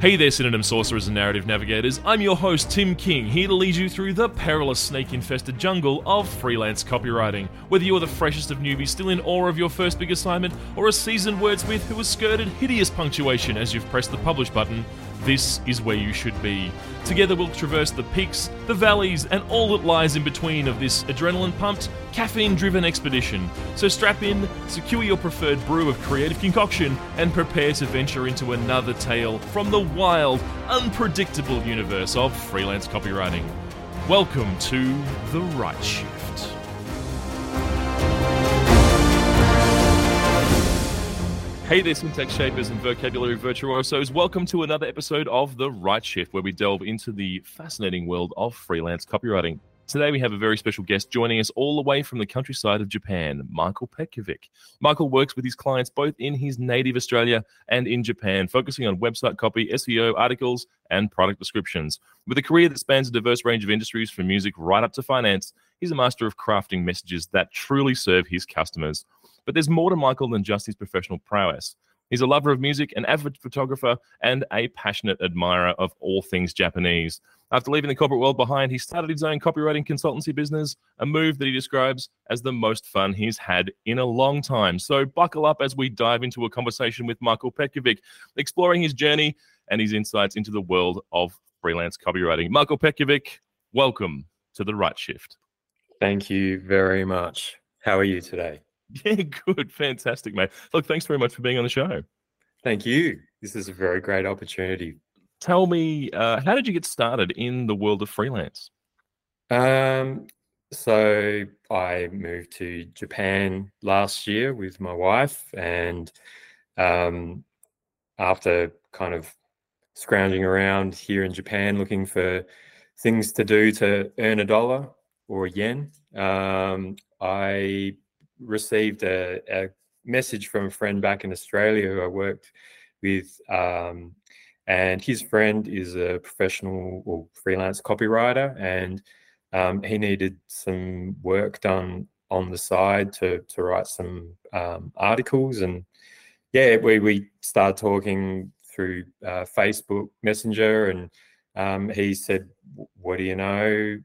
Hey there, synonym sorcerers and narrative navigators. I'm your host, Tim King, here to lead you through the perilous snake infested jungle of freelance copywriting. Whether you're the freshest of newbies still in awe of your first big assignment, or a seasoned wordsmith who has skirted hideous punctuation as you've pressed the publish button, this is where you should be. Together we'll traverse the peaks, the valleys, and all that lies in between of this adrenaline pumped, caffeine driven expedition. So strap in, secure your preferred brew of creative concoction, and prepare to venture into another tale from the wild, unpredictable universe of freelance copywriting. Welcome to The Write Shift. Hey there, syntax shapers and vocabulary virtuosos. Welcome to another episode of The Write Shift, where we delve into the fascinating world of freelance copywriting. Today, we have a very special guest joining us all the way from the countryside of Japan, Michael Petkovic. Michael works with his clients both in his native Australia and in Japan, focusing on website copy, SEO, articles, and product descriptions. With a career that spans a diverse range of industries from music right up to finance, he's a master of crafting messages that truly serve his customers. But there's more to Michael than just his professional prowess. He's a lover of music, an avid photographer, and a passionate admirer of all things Japanese. After leaving the corporate world behind, he started his own copywriting consultancy business, a move that he describes as the most fun he's had in a long time. So buckle up as we dive into a conversation with Michael Petkovic, exploring his journey and his insights into the world of freelance copywriting. Michael Petkovic, welcome to the Write Shift. Thank you very much. How are you today? Yeah, good. Fantastic, mate. Look, thanks very much for being on the show. Thank you. This is a very great opportunity. Tell me, uh, how did you get started in the world of freelance? Um, so I moved to Japan last year with my wife, and um, after kind of scrounging around here in Japan looking for things to do to earn a dollar or a yen, um, I received a, a, message from a friend back in Australia who I worked with. Um, and his friend is a professional or freelance copywriter, and um, he needed some work done on the side to to write some um, articles. And yeah, we we started talking through uh, Facebook Messenger, and um, he said, "What do you know?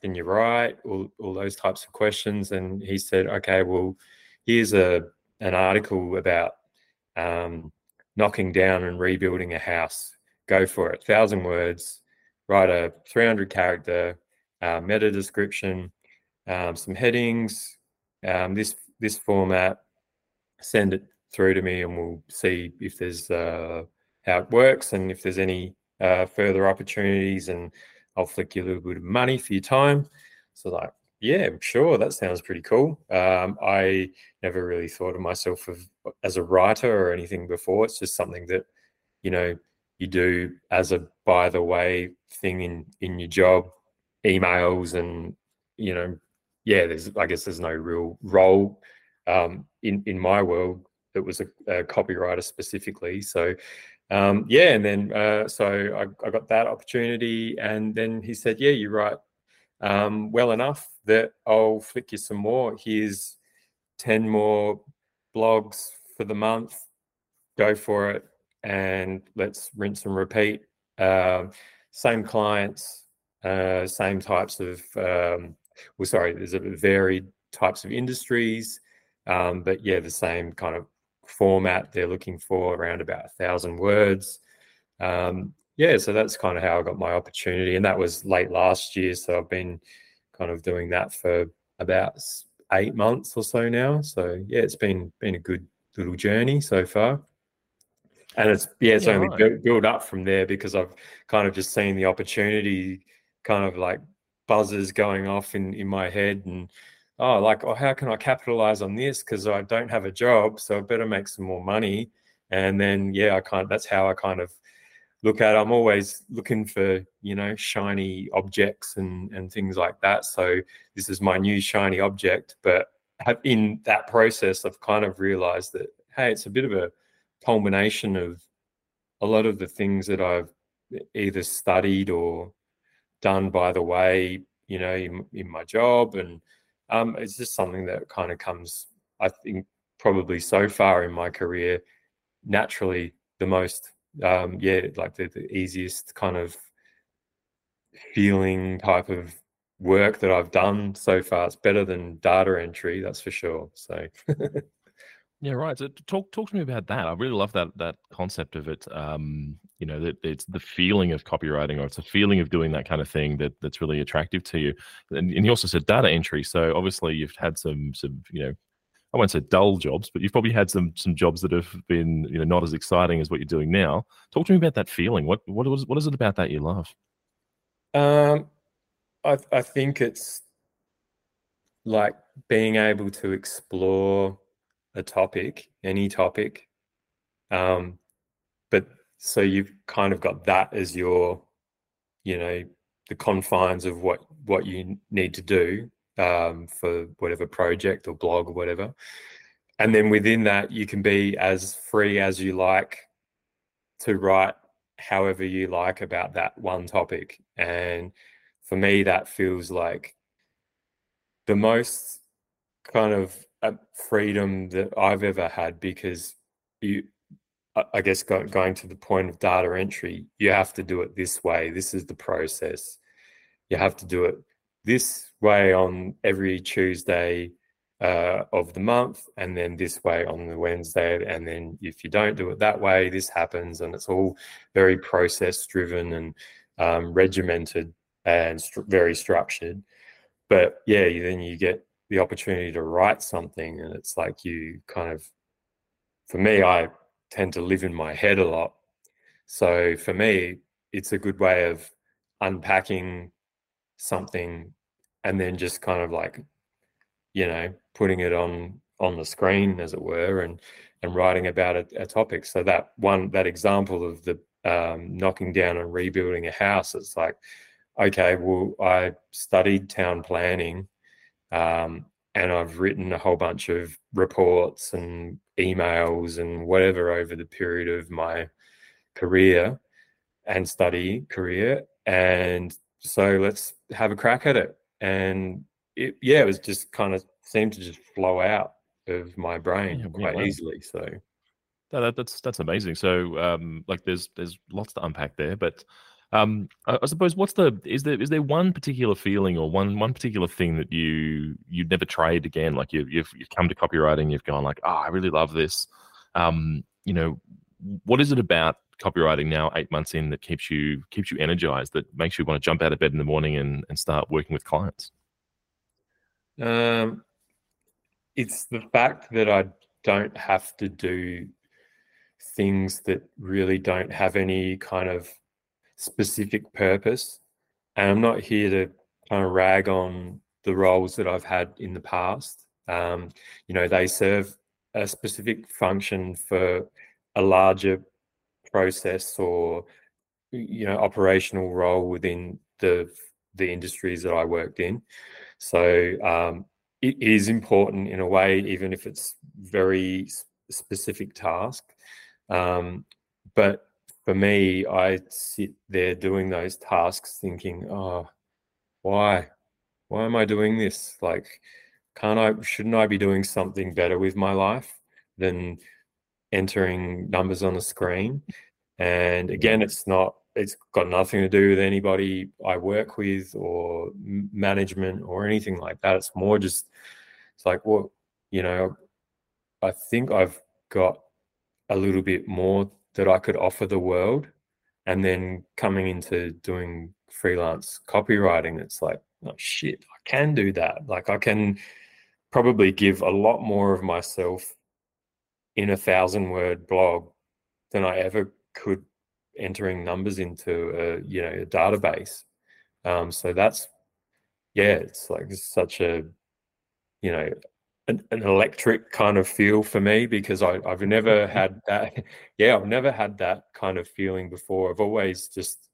Can you write all, all those types of questions and he said okay well here's a an article about um, knocking down and rebuilding a house. Go for it. Thousand words write a 300 character uh, meta description um, some headings um, this this format send it through to me and we'll see if there's uh, how it works and if there's any uh, further opportunities and I'll flick you a little bit of money for your time. So like, yeah, sure, that sounds pretty cool. Um, I never really thought of myself of, as a writer or anything before. It's just something that, you know, you do as a by the way thing in in your job, emails and you know, yeah, there's I guess there's no real role um, in in my world that was a, a copywriter specifically. So um, yeah, and then uh, so I, I, got that opportunity, and then he said, "Yeah, you write um, well enough that I'll flick you some more. Here's ten more blogs for the month. Go for it, and let's rinse and repeat. Uh, same clients, uh, same types of um, well, sorry, there's a varied types of industries, um, but yeah, the same kind of format they're looking for around about a thousand words. Um, yeah so that's kind of how i got my opportunity and that was late last year so i've been kind of doing that for about eight months or so now. So yeah it's been been a good little journey so far. And it's yeah it's yeah, only right. built, built up from there because i've kind of just seen the opportunity kind of like buzzers going off in in my head and oh, like, oh, how can I capitalize on this? Because I don't have a job, so I better make some more money. And then, yeah, I kind that's how I kind of look at. It. I'm always looking for you know shiny objects and and things like that. So this is my new shiny object, but in that process, I've kind of realized that hey, it's a bit of a culmination of a lot of the things that I've either studied or done by the way, you know, in, in my job and um, it's just something that kind of comes, I think, probably so far in my career, naturally the most um, yeah, like the, the easiest kind of feeling type of work that I've done so far. It's better than data entry, that's for sure. So Yeah, right. So talk talk to me about that. I really love that that concept of it. Um, you know, that it's the feeling of copywriting, or it's a feeling of doing that kind of thing that that's really attractive to you. And, and you also said data entry. So obviously, you've had some some you know, I won't say dull jobs, but you've probably had some some jobs that have been you know not as exciting as what you're doing now. Talk to me about that feeling. What what was what is it about that you love? Um, I I think it's like being able to explore a topic, any topic. Um, so you've kind of got that as your, you know, the confines of what what you need to do um, for whatever project or blog or whatever. And then within that, you can be as free as you like to write however you like about that one topic. And for me, that feels like the most kind of freedom that I've ever had because you, I guess, going to the point of data entry, you have to do it this way. This is the process. You have to do it this way on every Tuesday uh, of the month, and then this way on the Wednesday. And then if you don't do it that way, this happens. And it's all very process driven and um, regimented and st- very structured. But yeah, then you get the opportunity to write something and it's like you kind of for me i tend to live in my head a lot. So for me it's a good way of unpacking something and then just kind of like you know putting it on on the screen as it were and and writing about a, a topic. So that one that example of the um, knocking down and rebuilding a house it's like okay well i studied town planning um, and I've written a whole bunch of reports and emails and whatever over the period of my career and study career. And so let's have a crack at it. And it, yeah, it was just kind of seemed to just flow out of my brain yeah, quite yeah, easily. So that, that's that's amazing. So um, like there's there's lots to unpack there, but um, I, I, suppose what's the is there is there one particular feeling or one one particular thing that you you'd never trade again? Like you, you've you've come to copywriting, you've gone like, oh, I really love this. Um, you know, what is it about copywriting now, eight months in, that keeps you keeps you energized, that makes you want to jump out of bed in the morning and and start working with clients? Um, it's the fact that I don't have to do things that really don't have any kind of specific purpose. And I'm not here to kind of rag on the roles that I've had in the past. Um, you know, they serve a specific function for a larger process or you know operational role within the the industries that I worked in. So um, it is important in a way, even if it's very specific task. Um, but for me, I sit there doing those tasks thinking, oh, why? Why am I doing this? Like, can't I, shouldn't I be doing something better with my life than entering numbers on a screen? And again, it's not, it's got nothing to do with anybody I work with or management or anything like that. It's more just, it's like, well, you know, I think I've got a little bit more that I could offer the world. And then coming into doing freelance copywriting, it's like, oh shit, I can do that. Like I can probably give a lot more of myself in a thousand word blog than I ever could entering numbers into a you know a database. Um, so that's yeah, it's like such a you know an, an, electric kind of feel for me because I, I've never mm-hmm. had that. Yeah, I've never had that kind of feeling before. I've always just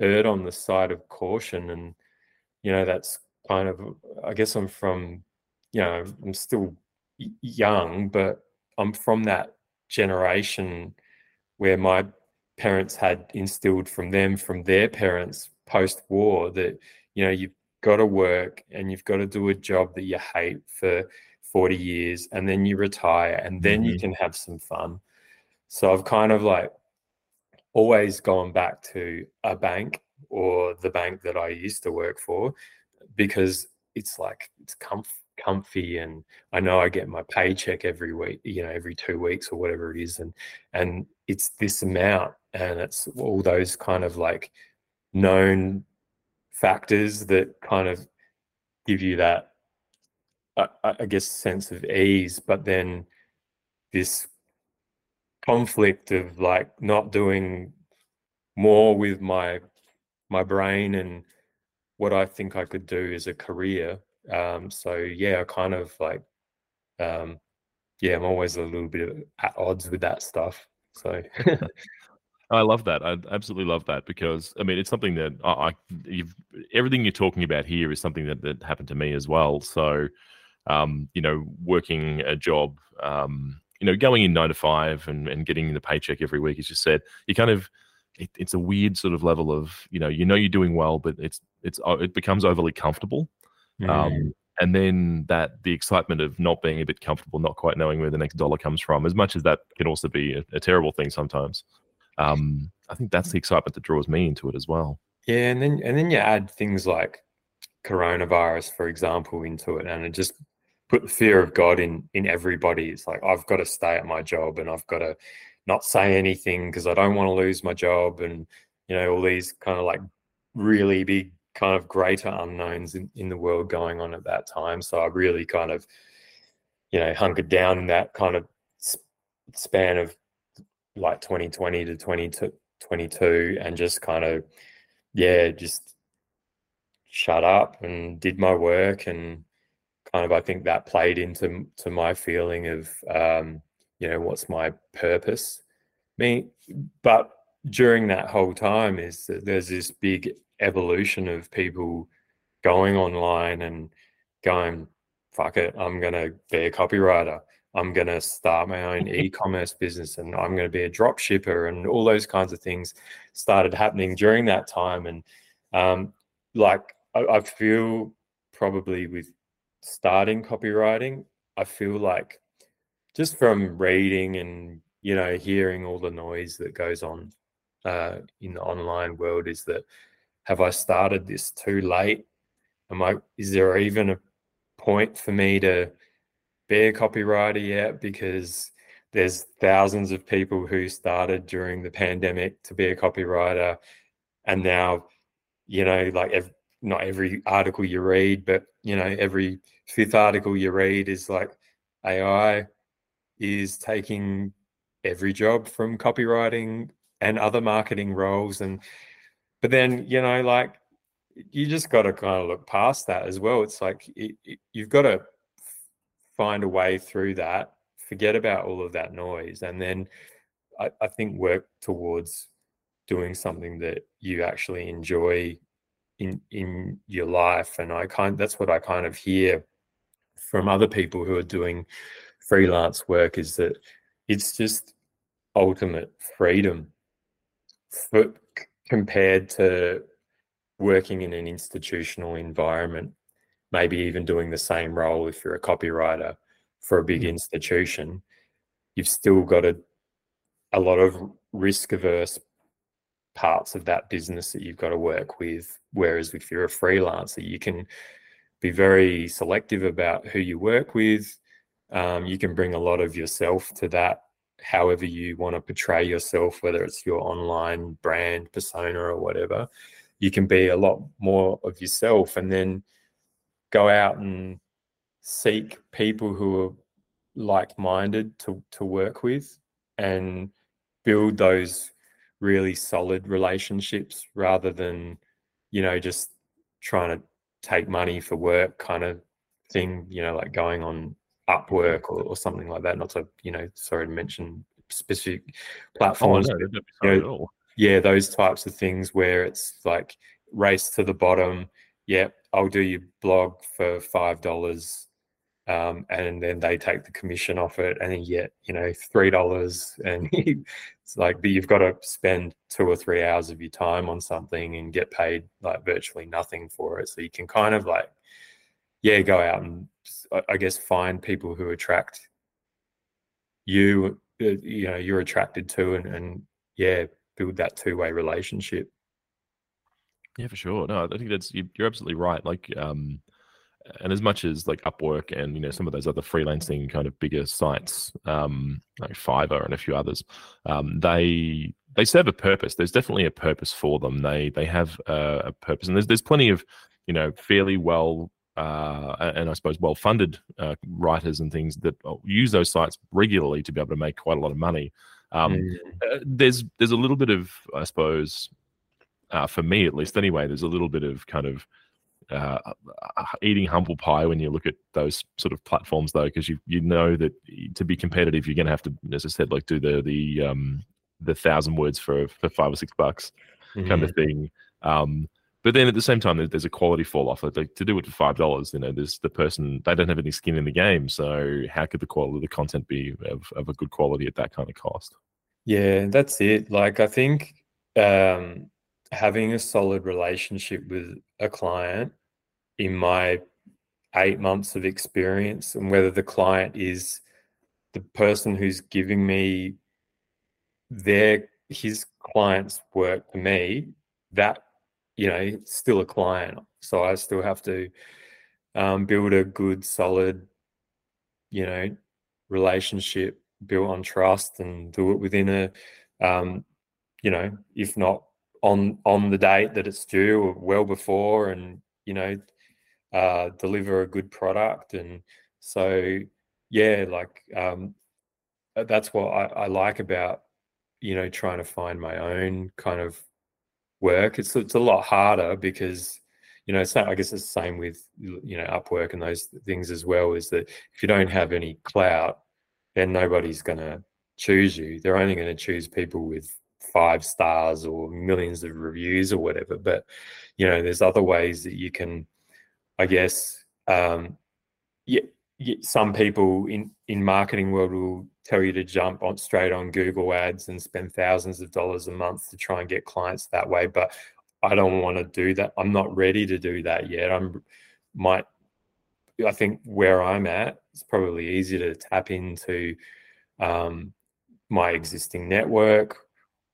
erred on the side of caution, and you know that's kind of. I guess I'm from, you know, I'm still young, but I'm from that generation where my parents had instilled from them, from their parents post-war, that you know you've got to work and you've got to do a job that you hate for 40 years and then you retire and then mm-hmm. you can have some fun. So I've kind of like always gone back to a bank or the bank that I used to work for because it's like it's comf- comfy and I know I get my paycheck every week, you know, every two weeks or whatever it is. And and it's this amount and it's all those kind of like known factors that kind of give you that I, I guess sense of ease, but then this conflict of like not doing more with my my brain and what I think I could do as a career. Um, so yeah, I kind of like, um, yeah, I'm always a little bit at odds with that stuff. So I love that. I absolutely love that because I mean it's something that I, I you've everything you're talking about here is something that that happened to me as well. So, um, you know, working a job, um, you know, going in nine to five and and getting the paycheck every week, as you said, you kind of it, it's a weird sort of level of you know you know you're doing well, but it's it's it becomes overly comfortable. Um, mm. Um, and then that the excitement of not being a bit comfortable, not quite knowing where the next dollar comes from, as much as that can also be a, a terrible thing sometimes. Um, I think that's the excitement that draws me into it as well. Yeah, and then and then you add things like coronavirus, for example, into it, and it just put the fear of God in in everybody. It's like I've got to stay at my job, and I've got to not say anything because I don't want to lose my job, and you know all these kind of like really big kind of greater unknowns in, in the world going on at that time. So I really kind of, you know, hunkered down in that kind of span of like 2020 to 2022 and just kind of, yeah, just shut up and did my work and kind of I think that played into to my feeling of um, you know what's my purpose. Me, but during that whole time is that there's this big evolution of people going online and going, fuck it, I'm going to be a copywriter. I'm going to start my own e-commerce business and I'm going to be a drop shipper and all those kinds of things started happening during that time. And um, like, I, I feel probably with starting copywriting, I feel like just from reading and, you know, hearing all the noise that goes on uh, in the online world is that have I started this too late? Am I is there even a point for me to be a copywriter yet? Because there's thousands of people who started during the pandemic to be a copywriter and now you know like ev- not every article you read but you know every fifth article you read is like ai is taking every job from copywriting and other marketing roles and but then you know like you just got to kind of look past that as well. It's like it, it, you've got to find a way through that forget about all of that noise and then I, I think work towards doing something that you actually enjoy in in your life and i kind that's what i kind of hear from other people who are doing freelance work is that it's just ultimate freedom for, compared to working in an institutional environment, maybe even doing the same role if you're a copywriter for a big mm. institution, you've still got a, a lot of risk averse parts of that business that you've got to work with. Whereas if you're a freelancer, you can be very selective about who you work with. Um, you can bring a lot of yourself to that however you want to portray yourself, whether it's your online brand persona or whatever, you can be a lot more of yourself and then go out and seek people who are like-minded to to work with and build those really solid relationships rather than you know just trying to take money for work kind of thing you know like going on Upwork or, or something like that. Not to, you know, sorry to mention specific platforms. Oh, no, you know, yeah, those types of things where it's like race to the bottom. Yeah, I'll do your blog for five dollars, um, and then they take the commission off it, and then you get you know three dollars, and it's like, but you've got to spend two or three hours of your time on something and get paid like virtually nothing for it. So you can kind of like, yeah, go out and I guess find people who attract you, uh, you know, you're attracted to, and, and yeah, build that two way relationship. Yeah, for sure. No, I think that's you're absolutely right. Like, um, and as much as like Upwork and you know some of those other freelancing kind of bigger sites, um, like Fiverr and a few others, um, they they serve a purpose. There's definitely a purpose for them. They they have a, a purpose, and there's there's plenty of you know fairly well uh, and I suppose well funded uh, writers and things that use those sites regularly to be able to make quite a lot of money. Um, mm. uh, there's there's a little bit of I suppose uh, for me at least anyway. There's a little bit of kind of uh, eating humble pie when you look at those sort of platforms though, because you you know that to be competitive, you're going to have to, as I said, like do the the um, the thousand words for for five or six bucks mm-hmm. kind of mm-hmm. thing. Um, but then at the same time, there's a quality fall off. Like to do it for five dollars, you know, there's the person they don't have any skin in the game. So how could the quality of the content be of, of a good quality at that kind of cost? Yeah, that's it. Like I think um, having a solid relationship with a client in my eight months of experience, and whether the client is the person who's giving me their his client's work to me, that you know, still a client. So I still have to um, build a good, solid, you know, relationship built on trust and do it within a, um, you know, if not on on the date that it's due or well before, and you know, uh, deliver a good product. And so, yeah, like um, that's what I, I like about you know trying to find my own kind of work. It's it's a lot harder because you know it's not. I guess it's the same with you know Upwork and those things as well. Is that if you don't have any clout, then nobody's going to choose you. They're only going to choose people with five stars or millions of reviews or whatever. But you know, there's other ways that you can, I guess, um, yeah, some people in in marketing world will tell you to jump on straight on Google Ads and spend thousands of dollars a month to try and get clients that way. But I don't want to do that. I'm not ready to do that yet. I'm might I think where I'm at, it's probably easier to tap into um, my existing network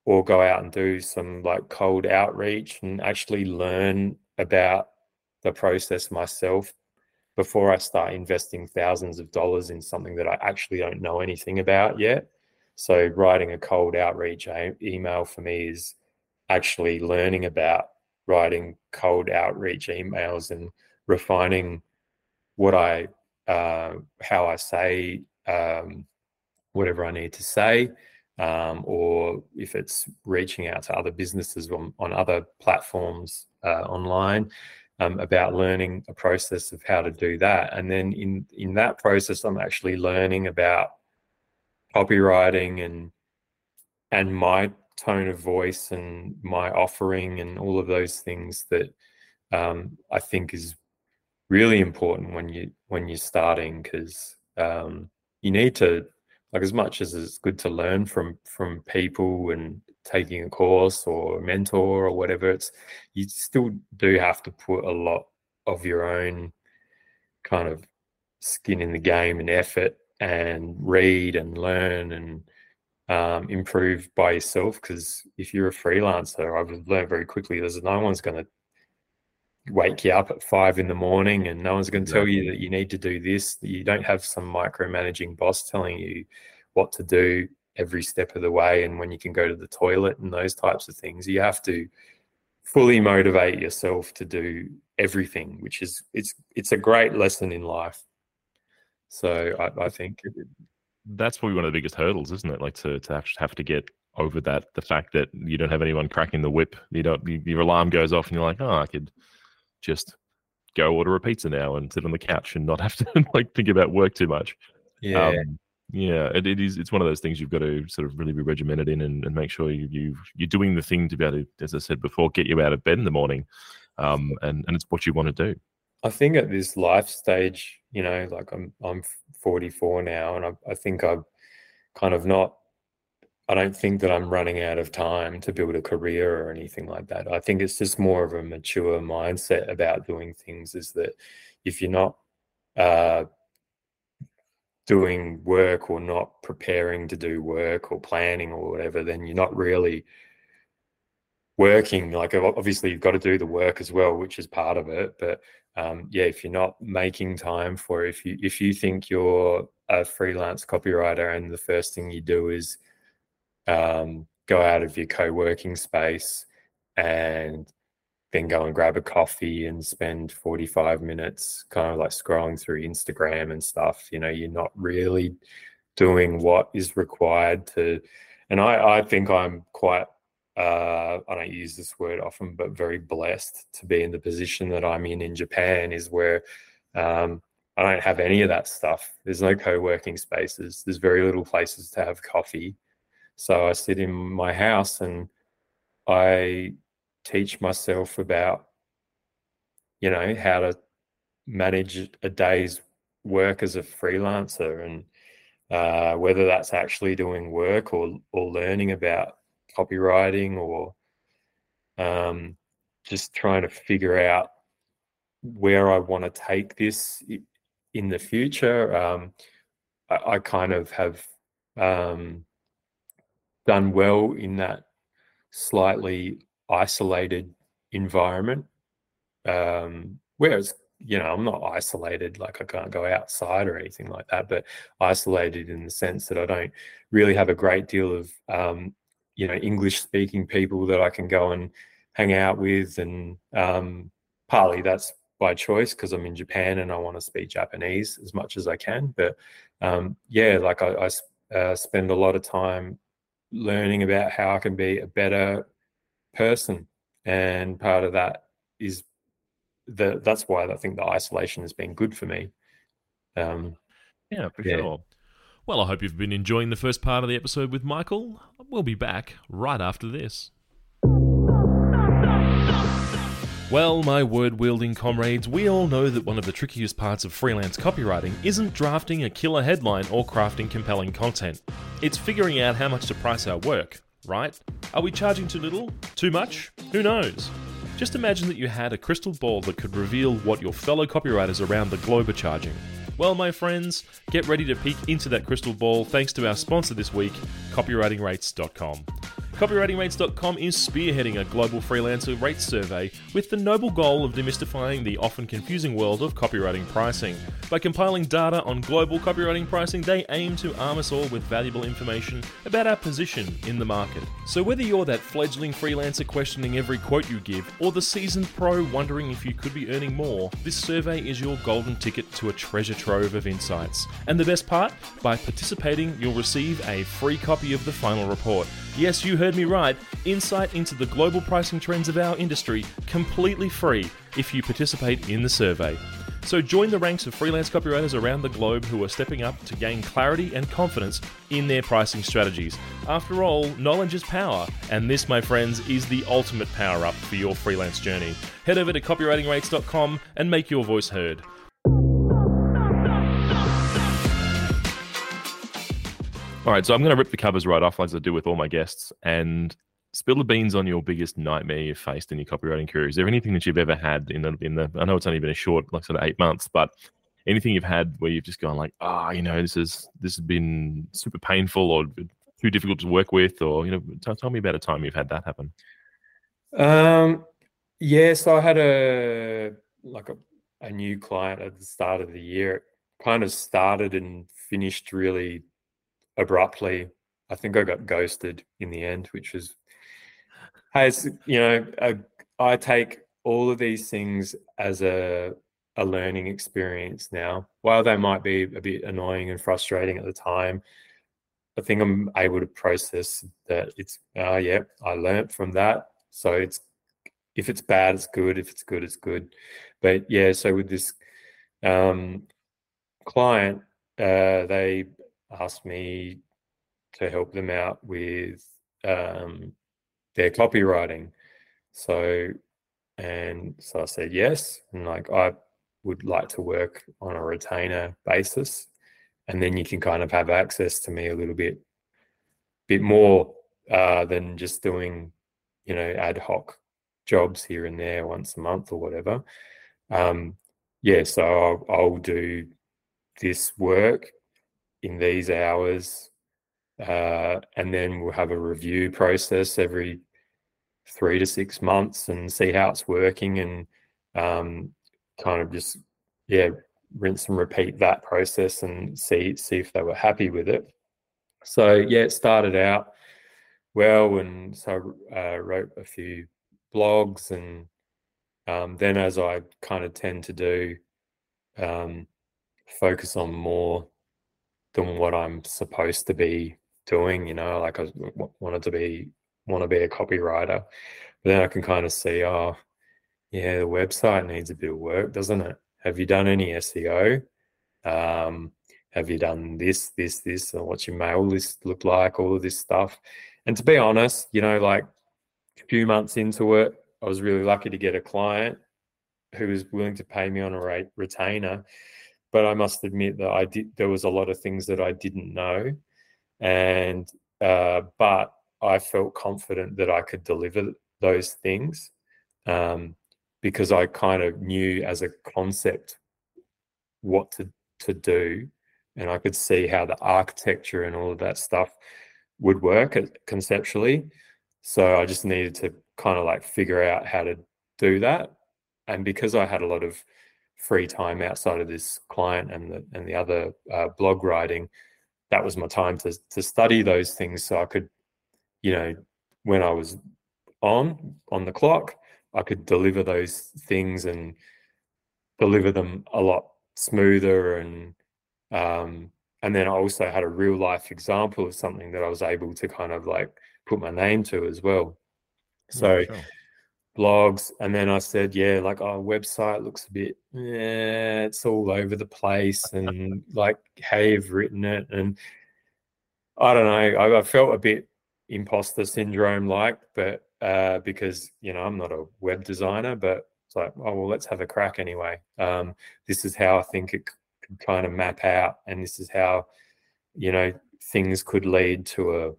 or go out and do some like cold outreach and actually learn about the process myself before I start investing thousands of dollars in something that I actually don't know anything about yet. So, writing a cold outreach email for me is actually learning about writing cold outreach emails and refining what I, uh, how I say um, whatever I need to say, um, or if it's reaching out to other businesses on, on other platforms uh, online um, about learning a process of how to do that. And then in in that process, I'm actually learning about copywriting and and my tone of voice and my offering and all of those things that um, I think is really important when you when you're starting because um, you need to like as much as it's good to learn from from people and taking a course or a mentor or whatever it's you still do have to put a lot of your own kind of skin in the game and effort and read and learn and um, improve by yourself because if you're a freelancer i've learned very quickly there's no one's going to wake you up at five in the morning and no one's going to tell you that you need to do this you don't have some micromanaging boss telling you what to do every step of the way and when you can go to the toilet and those types of things. You have to fully motivate yourself to do everything which is it's it's a great lesson in life. So i, I think that's probably one of the biggest hurdles isn't it? Like to, to actually have to get over that the fact that you don't have anyone cracking the whip. You don't your alarm goes off and you're like oh i could just go order a pizza now and sit on the couch and not have to like think about work too much yeah um, yeah, it, it is. It's one of those things you've got to sort of really be regimented in and, and make sure you, you you're doing the thing to be able to, as I said before, get you out of bed in the morning, um, and and it's what you want to do. I think at this life stage, you know, like I'm I'm 44 now, and I, I think I've kind of not. I don't think that I'm running out of time to build a career or anything like that. I think it's just more of a mature mindset about doing things. Is that if you're not uh, doing work or not preparing to do work or planning or whatever, then you're not really working like obviously you've got to do the work as well which is part of it but um, yeah if you're not making time for it, if you if you think you're a freelance copywriter and the first thing you do is um, go out of your co-working space and then go and grab a coffee and spend 45 minutes kind of like scrolling through instagram and stuff you know you're not really doing what is required to and i i think i'm quite uh, I don't use this word often, but very blessed to be in the position that I'm in in Japan is where um, I don't have any of that stuff. There's no co working spaces, there's very little places to have coffee. So I sit in my house and I teach myself about, you know, how to manage a day's work as a freelancer and uh, whether that's actually doing work or or learning about copywriting or um, just trying to figure out where I want to take this in the future. Um, I, I, kind of have um, done well in that slightly isolated environment. Um, whereas, you know, I'm not isolated, like I can't go outside or anything like that, but isolated in the sense that I don't really have a great deal of um, you know English speaking people that I can go and hang out with, and um, partly that's by choice because I'm in Japan and I want to speak Japanese as much as I can. But um, yeah, like I, I uh, spend a lot of time learning about how I can be a better person, and part of that is the that's why I think the isolation has been good for me. Um, yeah, for yeah. sure. Well, I hope you've been enjoying the first part of the episode with Michael. We'll be back right after this. Well, my word wielding comrades, we all know that one of the trickiest parts of freelance copywriting isn't drafting a killer headline or crafting compelling content. It's figuring out how much to price our work, right? Are we charging too little? Too much? Who knows? Just imagine that you had a crystal ball that could reveal what your fellow copywriters around the globe are charging. Well, my friends, get ready to peek into that crystal ball thanks to our sponsor this week, copywritingrates.com. Copywritingrates.com is spearheading a global freelancer rates survey with the noble goal of demystifying the often confusing world of copywriting pricing. By compiling data on global copywriting pricing, they aim to arm us all with valuable information about our position in the market. So, whether you're that fledgling freelancer questioning every quote you give, or the seasoned pro wondering if you could be earning more, this survey is your golden ticket to a treasure trove of insights. And the best part? By participating, you'll receive a free copy of the final report. Yes, you heard me right. Insight into the global pricing trends of our industry completely free if you participate in the survey. So join the ranks of freelance copywriters around the globe who are stepping up to gain clarity and confidence in their pricing strategies. After all, knowledge is power, and this, my friends, is the ultimate power up for your freelance journey. Head over to copywritingrates.com and make your voice heard. All right, so I'm going to rip the covers right off, as I do with all my guests, and spill the beans on your biggest nightmare you've faced in your copywriting career. Is there anything that you've ever had in the in the? I know it's only been a short, like sort of eight months, but anything you've had where you've just gone like, ah, oh, you know, this is this has been super painful or too difficult to work with, or you know, tell, tell me about a time you've had that happen. Um, yeah, so I had a like a, a new client at the start of the year. It kind of started and finished really abruptly. I think I got ghosted in the end, which was, hey, you know, a, I take all of these things as a a learning experience now. While they might be a bit annoying and frustrating at the time, I think I'm able to process that it's, uh, yeah, I learned from that. So it's, if it's bad, it's good. If it's good, it's good. But yeah, so with this um, client, uh, they asked me to help them out with um, their copywriting. So, and so I said yes, and like I would like to work on a retainer basis, and then you can kind of have access to me a little bit, bit more uh, than just doing, you know, ad hoc jobs here and there once a month or whatever. Um, yeah, so I'll, I'll do this work in these hours uh, and then we'll have a review process every three to six months and see how it's working and um, kind of just yeah rinse and repeat that process and see see if they were happy with it. So yeah, it started out well, and so I uh, wrote a few blogs, and um, then as I kind of tend to do, um, focus on more than what I'm supposed to be doing. You know, like I wanted to be want to be a copywriter, but then I can kind of see, oh, yeah, the website needs a bit of work, doesn't it? Have you done any SEO? Um, have you done this, this, this, and what's your mail list look like? All of this stuff. And to be honest, you know, like a few months into it, I was really lucky to get a client who was willing to pay me on a rate retainer. But I must admit that I did there was a lot of things that I didn't know. And uh, but I felt confident that I could deliver those things. Um, because I kind of knew as a concept what to to do, and I could see how the architecture and all of that stuff would work conceptually. So I just needed to kind of like figure out how to do that, and because I had a lot of free time outside of this client and the and the other uh, blog writing, that was my time to to study those things, so I could, you know, when I was on on the clock, I could deliver those things and deliver them a lot smoother and um, and then I also had a real life example of something that I was able to kind of like put my name to as well. So yeah, sure. Blogs, and then I said, yeah, like our oh, website looks a bit, yeah, it's all over the place, and like how you've written it, and I don't know, I, I felt a bit imposter syndrome like, but uh, because you know I'm not a web designer, but it's like, oh well, let's have a crack anyway. Um, this is how I think it could kind of map out, and this is how you know things could lead to a,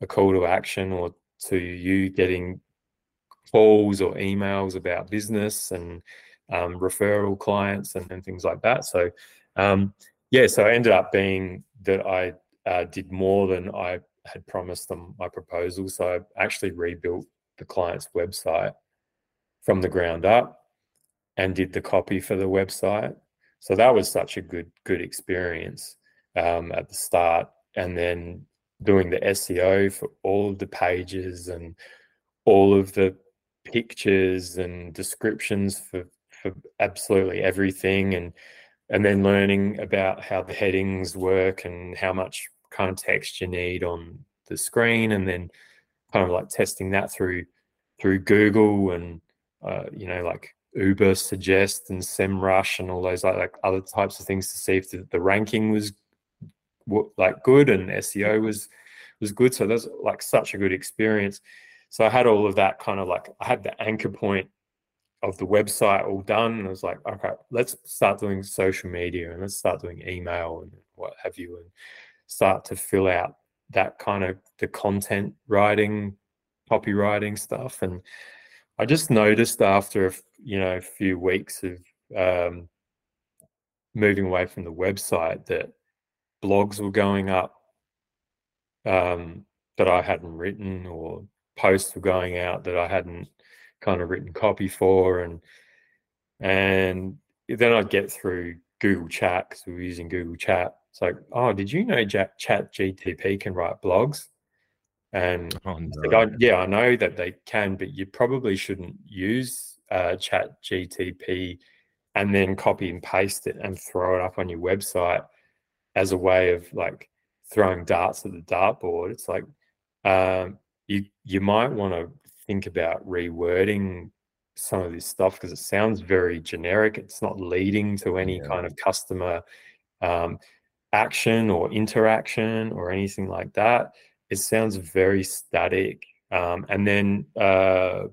a call to action or to you getting calls or emails about business and um, referral clients and, and, things like that. So um, yeah, so it ended up being that I uh, did more than I had promised them my proposal. So I actually rebuilt the client's website from the ground up and did the copy for the website. So that was such a good good experience um, at the start, and then doing the SEO for all of the pages and all of the pictures and descriptions for for absolutely everything, and and then learning about how the headings work and how much kind of text you need on the screen, and then kind of like testing that through through Google and uh, you know like Ubersuggest and SEMrush and all those like, like other types of things to see if the, the ranking was like good and SEO was was good. So that's like such a good experience. So I had all of that kind of like I had the anchor point of the website all done. And I was like, okay, let's start doing social media and let's start doing email and what have you, and start to fill out that kind of the content writing, copywriting stuff. And I just noticed after you know a few weeks of um, moving away from the website that blogs were going up um, that I hadn't written or posts were going out that I hadn't kind of written copy for and and then I'd get through Google Chat because we were using Google Chat it's like, oh, did you know Chat GTP can write blogs? And oh, no. like, I, yeah, I know that they can, but you probably shouldn't use uh, Chat GTP and then copy and paste it and throw it up on your website as a way of like throwing darts at the dartboard. It's like um, you you might want to think about rewording some of this stuff because it sounds very generic. It's not leading to any yeah. kind of customer um, action or interaction or anything like that. It sounds very static. Um, and then uh,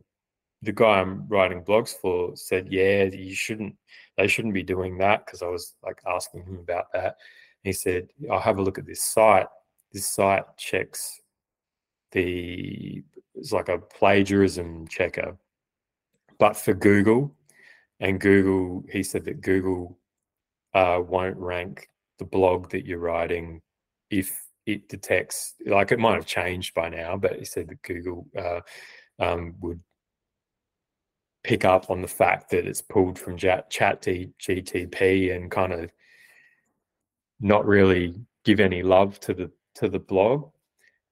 the guy I'm writing blogs for said, "Yeah, you shouldn't. They shouldn't be doing that." Because I was like asking him about that. He said, "I'll have a look at this site. This site checks the it's like a plagiarism checker, but for Google." And Google, he said that Google uh, won't rank the blog that you're writing if it detects like it might have changed by now but he said that google uh, um, would pick up on the fact that it's pulled from chat GTP and kind of not really give any love to the to the blog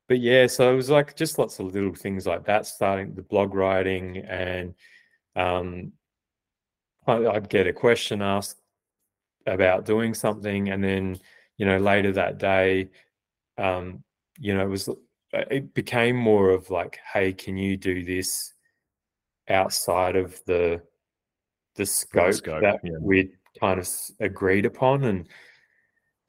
but yeah so it was like just lots of little things like that starting the blog writing and um, I, i'd get a question asked about doing something and then you know later that day um, you know it was it became more of like hey can you do this outside of the the scope, the scope that yeah. we'd kind of agreed upon and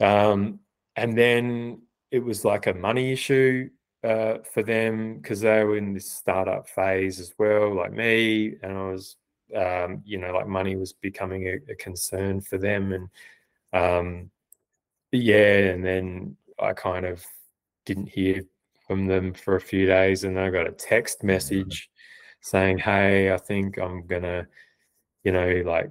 um and then it was like a money issue uh, for them because they were in this startup phase as well, like me, and I was, um, you know, like money was becoming a, a concern for them, and um, yeah, and then I kind of didn't hear from them for a few days, and then I got a text mm-hmm. message saying, "Hey, I think I'm gonna, you know, like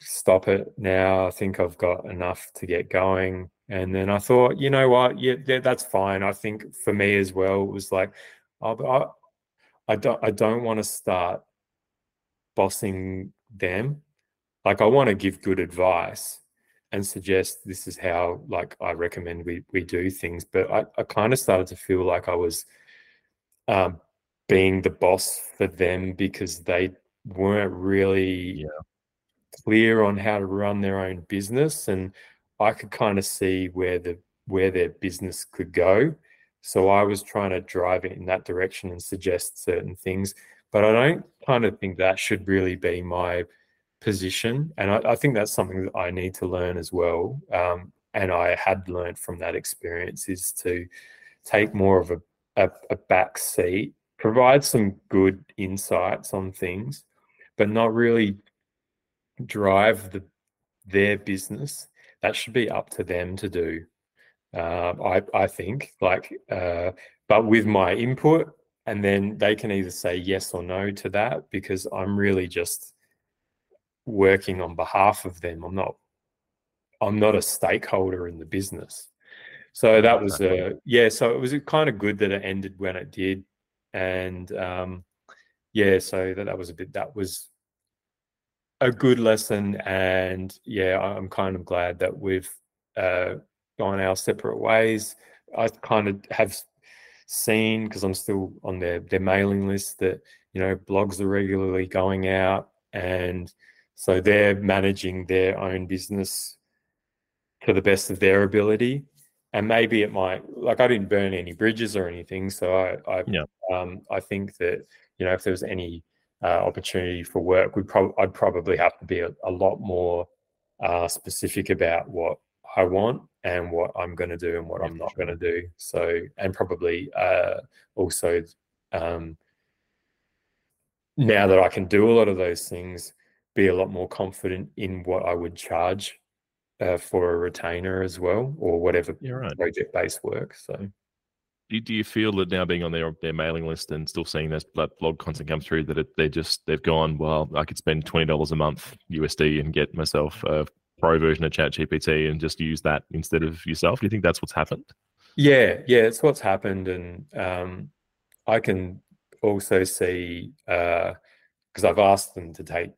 stop it now. I think I've got enough to get going." And then I thought, you know what? Yeah, yeah that's fine. I think for me as well, it was like, I, I don't, I don't want to start bossing them. Like, I want to give good advice and suggest this is how, like, I recommend we we do things. But I, I kind of started to feel like I was um, being the boss for them because they weren't really yeah. clear on how to run their own business and I could kind of see where the where their business could go. So I was trying to drive it in that direction and suggest certain things. But I don't kind of think that should really be my position. And I, I think that's something that I need to learn as well. Um, and I had learned from that experience is to take more of a, a, a back seat, provide some good insights on things, but not really drive the their business that should be up to them to do. Uh, I I think like, uh, but with my input, and then they can either say yes or no to that because I'm really just working on behalf of them. I'm not I'm not a stakeholder in the business. So that was a yeah. So it was kind of good that it ended when it did, and um, yeah. So that that was a bit that was a good lesson. And yeah, I'm kind of glad that we've uh, gone our separate ways. I kind of have seen because I'm still on their their mailing list that you know blogs are regularly going out, and so they're managing their own business to the best of their ability. And maybe it might like I didn't burn any bridges or anything, so I I yeah. um, I think that you know if there was any uh, opportunity for work, we prob- I'd probably have to be a, a lot more uh, specific about what I want and what I'm going to do and what yeah, I'm not sure. going to do. So, and probably uh, also um, now that I can do a lot of those things, be a lot more confident in what I would charge uh, for a retainer as well, or whatever right. project based work. So, do, do you feel that now being on their their mailing list and still seeing that blog content come through that it, they just they've gone well I could spend twenty dollars a month USD and get myself a pro version of ChatGPT and just use that instead of yourself? Do you think that's what's happened? Yeah, yeah, it's what's happened, and um, I can also see because uh, I've asked them to take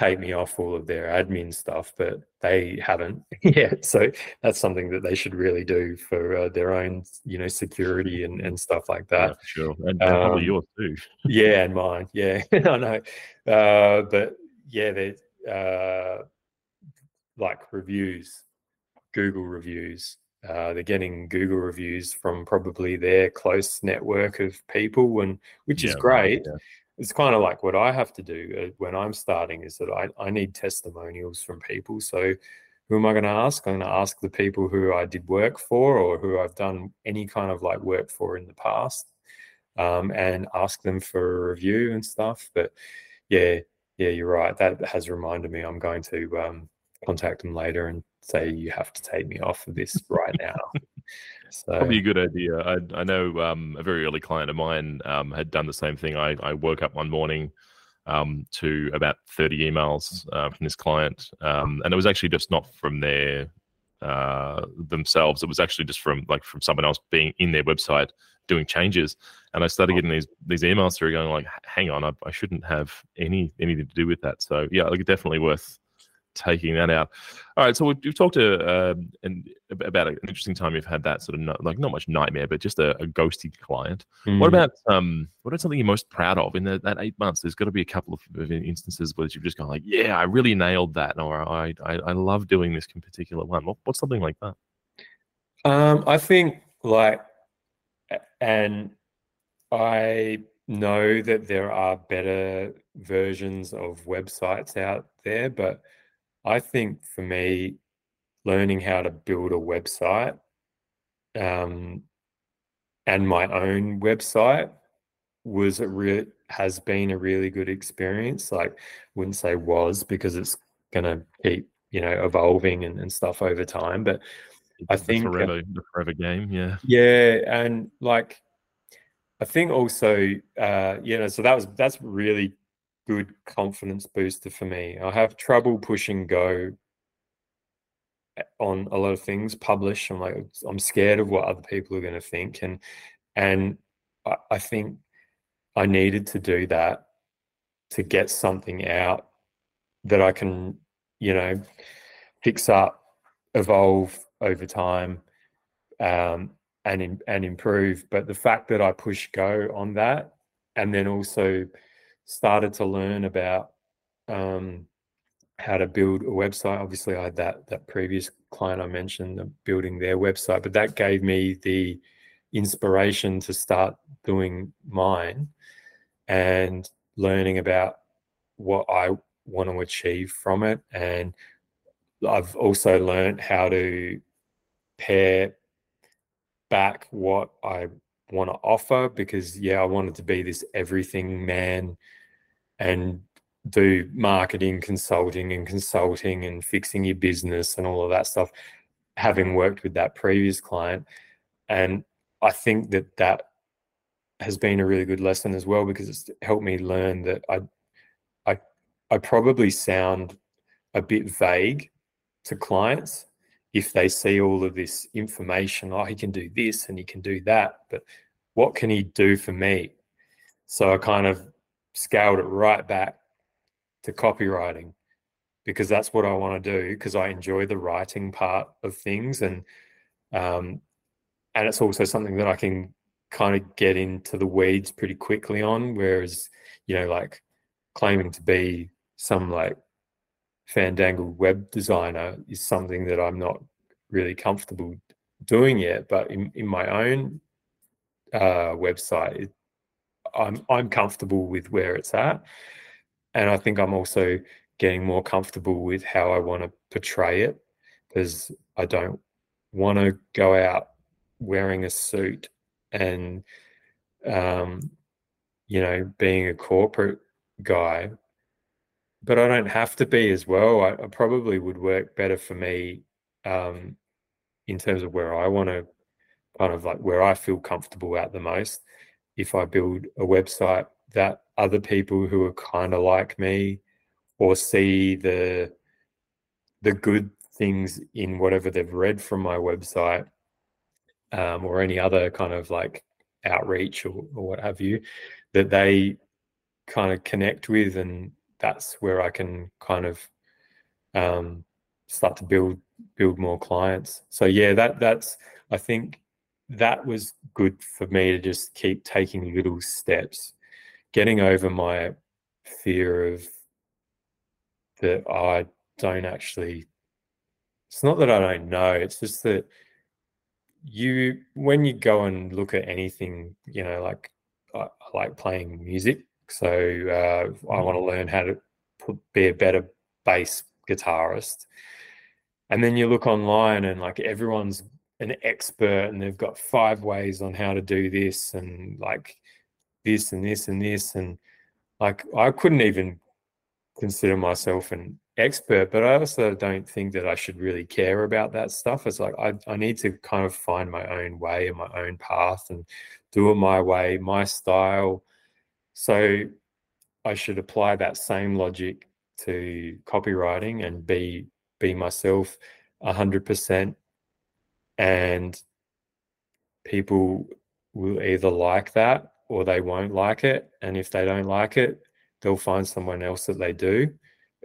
take me off all of their admin stuff, but they haven't yet. So that's something that they should really do for uh, their own, you know, security and, and stuff like that. Yeah, sure, and, um, yours too. yeah, and mine. Yeah, I know. Uh, but yeah, they uh, like reviews, Google reviews. Uh, they're getting Google reviews from probably their close network of people, and which yeah, is great. Yeah it's kind of like what I have to do uh, when I'm starting is that I, I need testimonials from people. So who am I going to ask? I'm going to ask the people who I did work for or who I've done any kind of like work for in the past um, and ask them for a review and stuff. But yeah, yeah, you're right. That has reminded me I'm going to um, contact them later and say you have to take me off of this right now. So probably a good idea. I, I know um, a very early client of mine um, had done the same thing. I, I woke up one morning um, to about 30 emails uh, from this client, um, and it was actually just not from their uh, themselves. It was actually just from like from someone else being in their website doing changes, and I started getting these these emails through going like, hang on, I, I shouldn't have any anything to do with that. So yeah, like definitely worth taking that out. All right, so we've, we've talked to uh, and about an interesting time you've had that sort of not, like not much nightmare, but just a, a ghosty client. Mm. What about um, what is something you're most proud of in the, that eight months? There's got to be a couple of, of, instances where you've just gone like, yeah, I really nailed that, or I I, I love doing this particular one. What, what's something like that? Um, I think like, and I know that there are better versions of websites out there, but I think for me, learning how to build a website um, and my own website was a real has been a really good experience. Like, wouldn't say was because it's gonna keep you know evolving and, and stuff over time. But I think the forever, the forever game, yeah, yeah, and like I think also, uh, you know, so that was that's really good confidence booster for me. I have trouble pushing go eh, on a lot of things. Publish. I'm like, I'm scared of what other people are going to think, and and I, I think I needed to do that to get something out that I can, you know, fix up, evolve over time, um, and and improve. But the fact that I push go on that, and then also started to learn about um, how to build a website. Obviously, I had that that previous client I mentioned building their website, but that gave me the inspiration to start doing mine and learning about what I want to achieve from it. And I've also learned how to pair back what I want to offer because yeah, I wanted to be this everything man and do marketing, consulting, and consulting and fixing your business and all of that stuff, having worked with that previous client. And I think that that has been a really good lesson as well because it's helped me learn that I, I, I probably sound a bit vague to clients if they see all of this information. Oh, he can do this and he can do that, but what can he do for me? So I kind of scaled it right back to copywriting because that's what I want to do because I enjoy the writing part of things and um, and it's also something that I can kind of get into the weeds pretty quickly on whereas you know like claiming to be some like fandangled web designer is something that I'm not really comfortable doing yet but in, in my own uh, website it, I'm I'm comfortable with where it's at, and I think I'm also getting more comfortable with how I want to portray it because I don't want to go out wearing a suit and um, you know being a corporate guy. But I don't have to be as well. I, I probably would work better for me um, in terms of where I want to kind of like where I feel comfortable at the most if I build a website that other people who are kind of like me or see the the good things in whatever they've read from my website um, or any other kind of like outreach or, or what have you that they kind of connect with and that's where i can kind of um, start to build build more clients. So yeah that that's i think that was good for me to just keep taking little steps, getting over my fear of that I don't actually. It's not that I don't know. It's just that you, when you go and look at anything, you know, like I, I like playing music, so uh, I want to learn how to put, be a better bass guitarist. And then you look online and like everyone's an expert and they've got five ways on how to do this and like this and this and this and like I couldn't even consider myself an expert, but I also don't think that I should really care about that stuff. It's like I, I need to kind of find my own way and my own path and do it my way, my style. So I should apply that same logic to copywriting and be be myself hundred percent and people will either like that or they won't like it. And if they don't like it, they'll find someone else that they do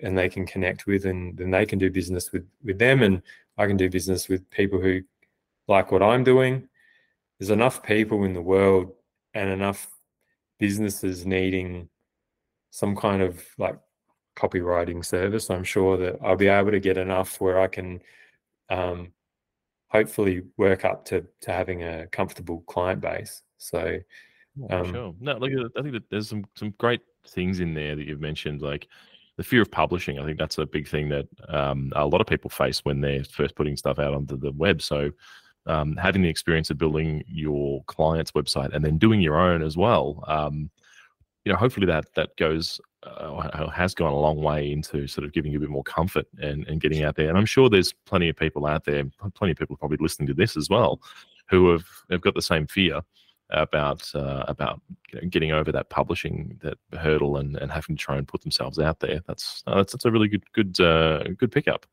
and they can connect with and then they can do business with with them and I can do business with people who like what I'm doing. There's enough people in the world and enough businesses needing some kind of like copywriting service. I'm sure that I'll be able to get enough where I can um, hopefully work up to to having a comfortable client base. So, um, sure. No, like I think that there's some some great things in there that you've mentioned, like the fear of publishing. I think that's a big thing that um, a lot of people face when they're first putting stuff out onto the web. So, um, having the experience of building your client's website and then doing your own as well, um, you know, hopefully that that goes uh, has gone a long way into sort of giving you a bit more comfort and, and getting out there. And I'm sure there's plenty of people out there, plenty of people probably listening to this as well, who have, have got the same fear about uh, about you know, getting over that publishing that hurdle and, and having to try and put themselves out there. That's uh, that's, that's a really good good uh, good pickup.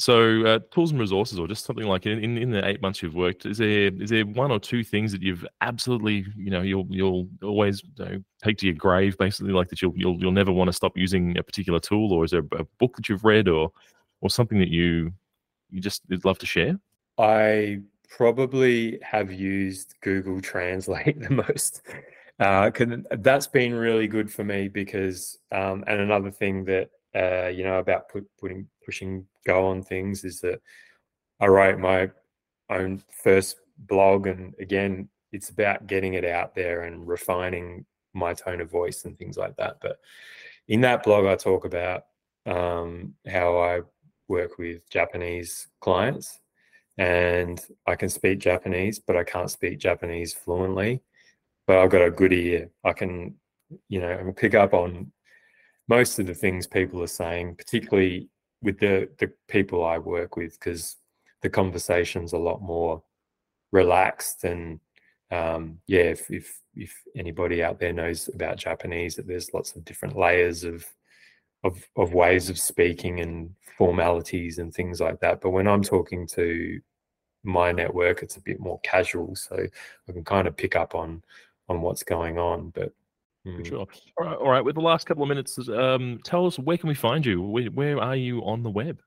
So uh, tools and resources, or just something like in, in the eight months you've worked, is there is there one or two things that you've absolutely you know you'll you'll always you know, take to your grave, basically like that you'll you'll you'll never want to stop using a particular tool, or is there a book that you've read, or or something that you you just would love to share? I probably have used Google Translate the most. Uh, that's been really good for me because, um, and another thing that uh, you know about put, putting pushing go on things is that I write my own first blog, and again, it's about getting it out there and refining my tone of voice and things like that. But in that blog, I talk about um, how I work with Japanese clients and I can speak Japanese, but I can't speak Japanese fluently. But I've got a good ear. I can, you know, pick up on most of the things people are saying, particularly with the the people I work with, because the conversation's a lot more relaxed and um, yeah, if, if if anybody out there knows about Japanese, that there's lots of different layers of of of ways of speaking and formalities and things like that. But when I'm talking to my network, it's a bit more casual, so I can kind of pick up on on what's going on. But mm. sure. All right, all right. With the last couple of minutes, um, tell us where can we find you? Where, where are you on the web?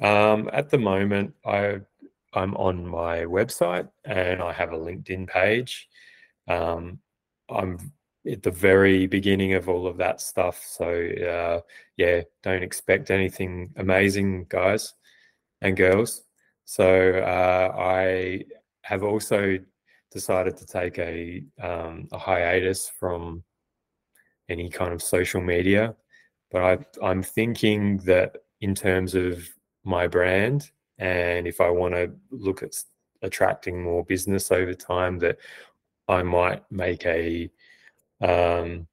Um, at the moment, I I'm on my website and I have a LinkedIn page. Um, I'm at the very beginning of all of that stuff. So uh, yeah, don't expect anything amazing, guys and girls. So uh, I have also decided to take a, um, a hiatus from any kind of social media, but I, I'm thinking that in terms of my brand, and if I want to look at attracting more business over time, that I might make a um,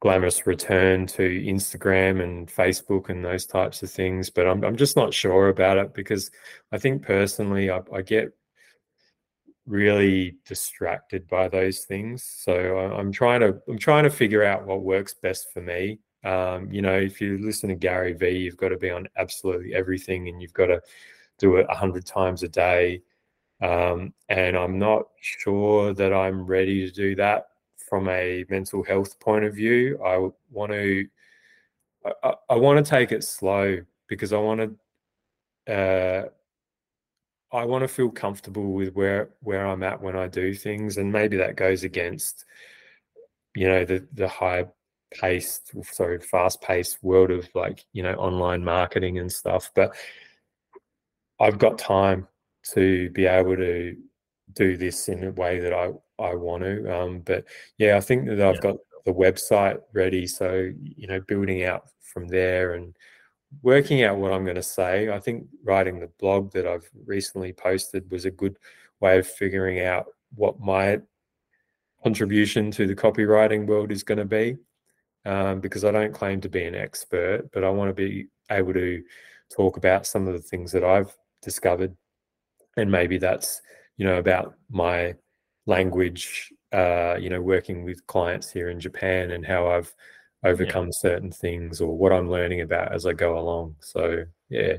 glamorous return to Instagram and Facebook and those types of things. But I'm, I'm just not sure about it because I think personally I, I get really distracted by those things. So I, am trying to I'm trying to figure out what works best for me. Um, you know, if you listen to Gary Vee, you've got to be on absolutely everything, and you've got to do it a hundred times a day. Um, and I'm not sure that I'm ready to do that from a mental health point of view. I want to I, I want to take it slow because I want to uh, I want to feel comfortable with where where I'm at when I do things, and maybe that goes against you know the the high paced sorry fast paced world of like you know online marketing and stuff but i've got time to be able to do this in a way that i I want to. Um, but yeah, I think that I've yeah. got the website ready. So, you know, building out from there and working out what I'm going to say. I think writing the blog that I've recently posted was a good way of figuring out what my contribution to the copywriting world is going to be. Um, because I don't claim to be an expert, but I want to be able to talk about some of the things that I've discovered. And maybe that's, you know, about my language, uh, you know, working with clients here in Japan and how I've overcome yeah. certain things or what I'm learning about as I go along. So, yeah.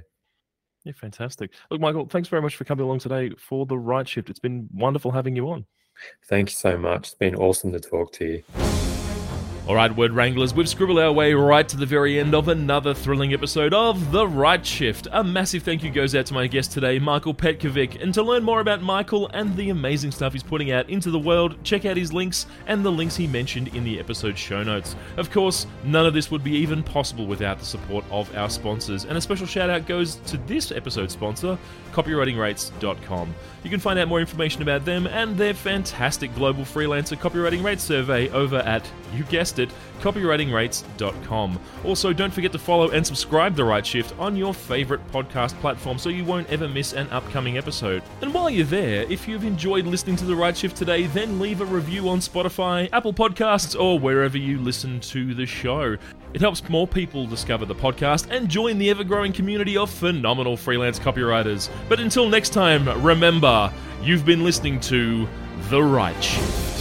Yeah, fantastic. Look, Michael, thanks very much for coming along today for the Write Shift. It's been wonderful having you on. Thank you so much. It's been awesome to talk to you. All right, Word Wranglers, we've scribbled our way right to the very end of another thrilling episode of The Write Shift. A massive thank you goes out to my guest today, Michael Petkovic. And to learn more about Michael and the amazing stuff he's putting out into the world, check out his links and the links he mentioned in the episode show notes. Of course, none of this would be even possible without the support of our sponsors. And a special shout out goes to this episode sponsor, copywritingrates.com. You can find out more information about them and their fantastic global freelancer copywriting rate survey over at, you guessed it, copywritingrates.com. Also, don't forget to follow and subscribe to The Write Shift on your favorite podcast platform so you won't ever miss an upcoming episode. And while you're there, if you've enjoyed listening to The Write Shift today, then leave a review on Spotify, Apple Podcasts, or wherever you listen to the show. It helps more people discover the podcast and join the ever growing community of phenomenal freelance copywriters. But until next time, remember, you've been listening to The Write Shift.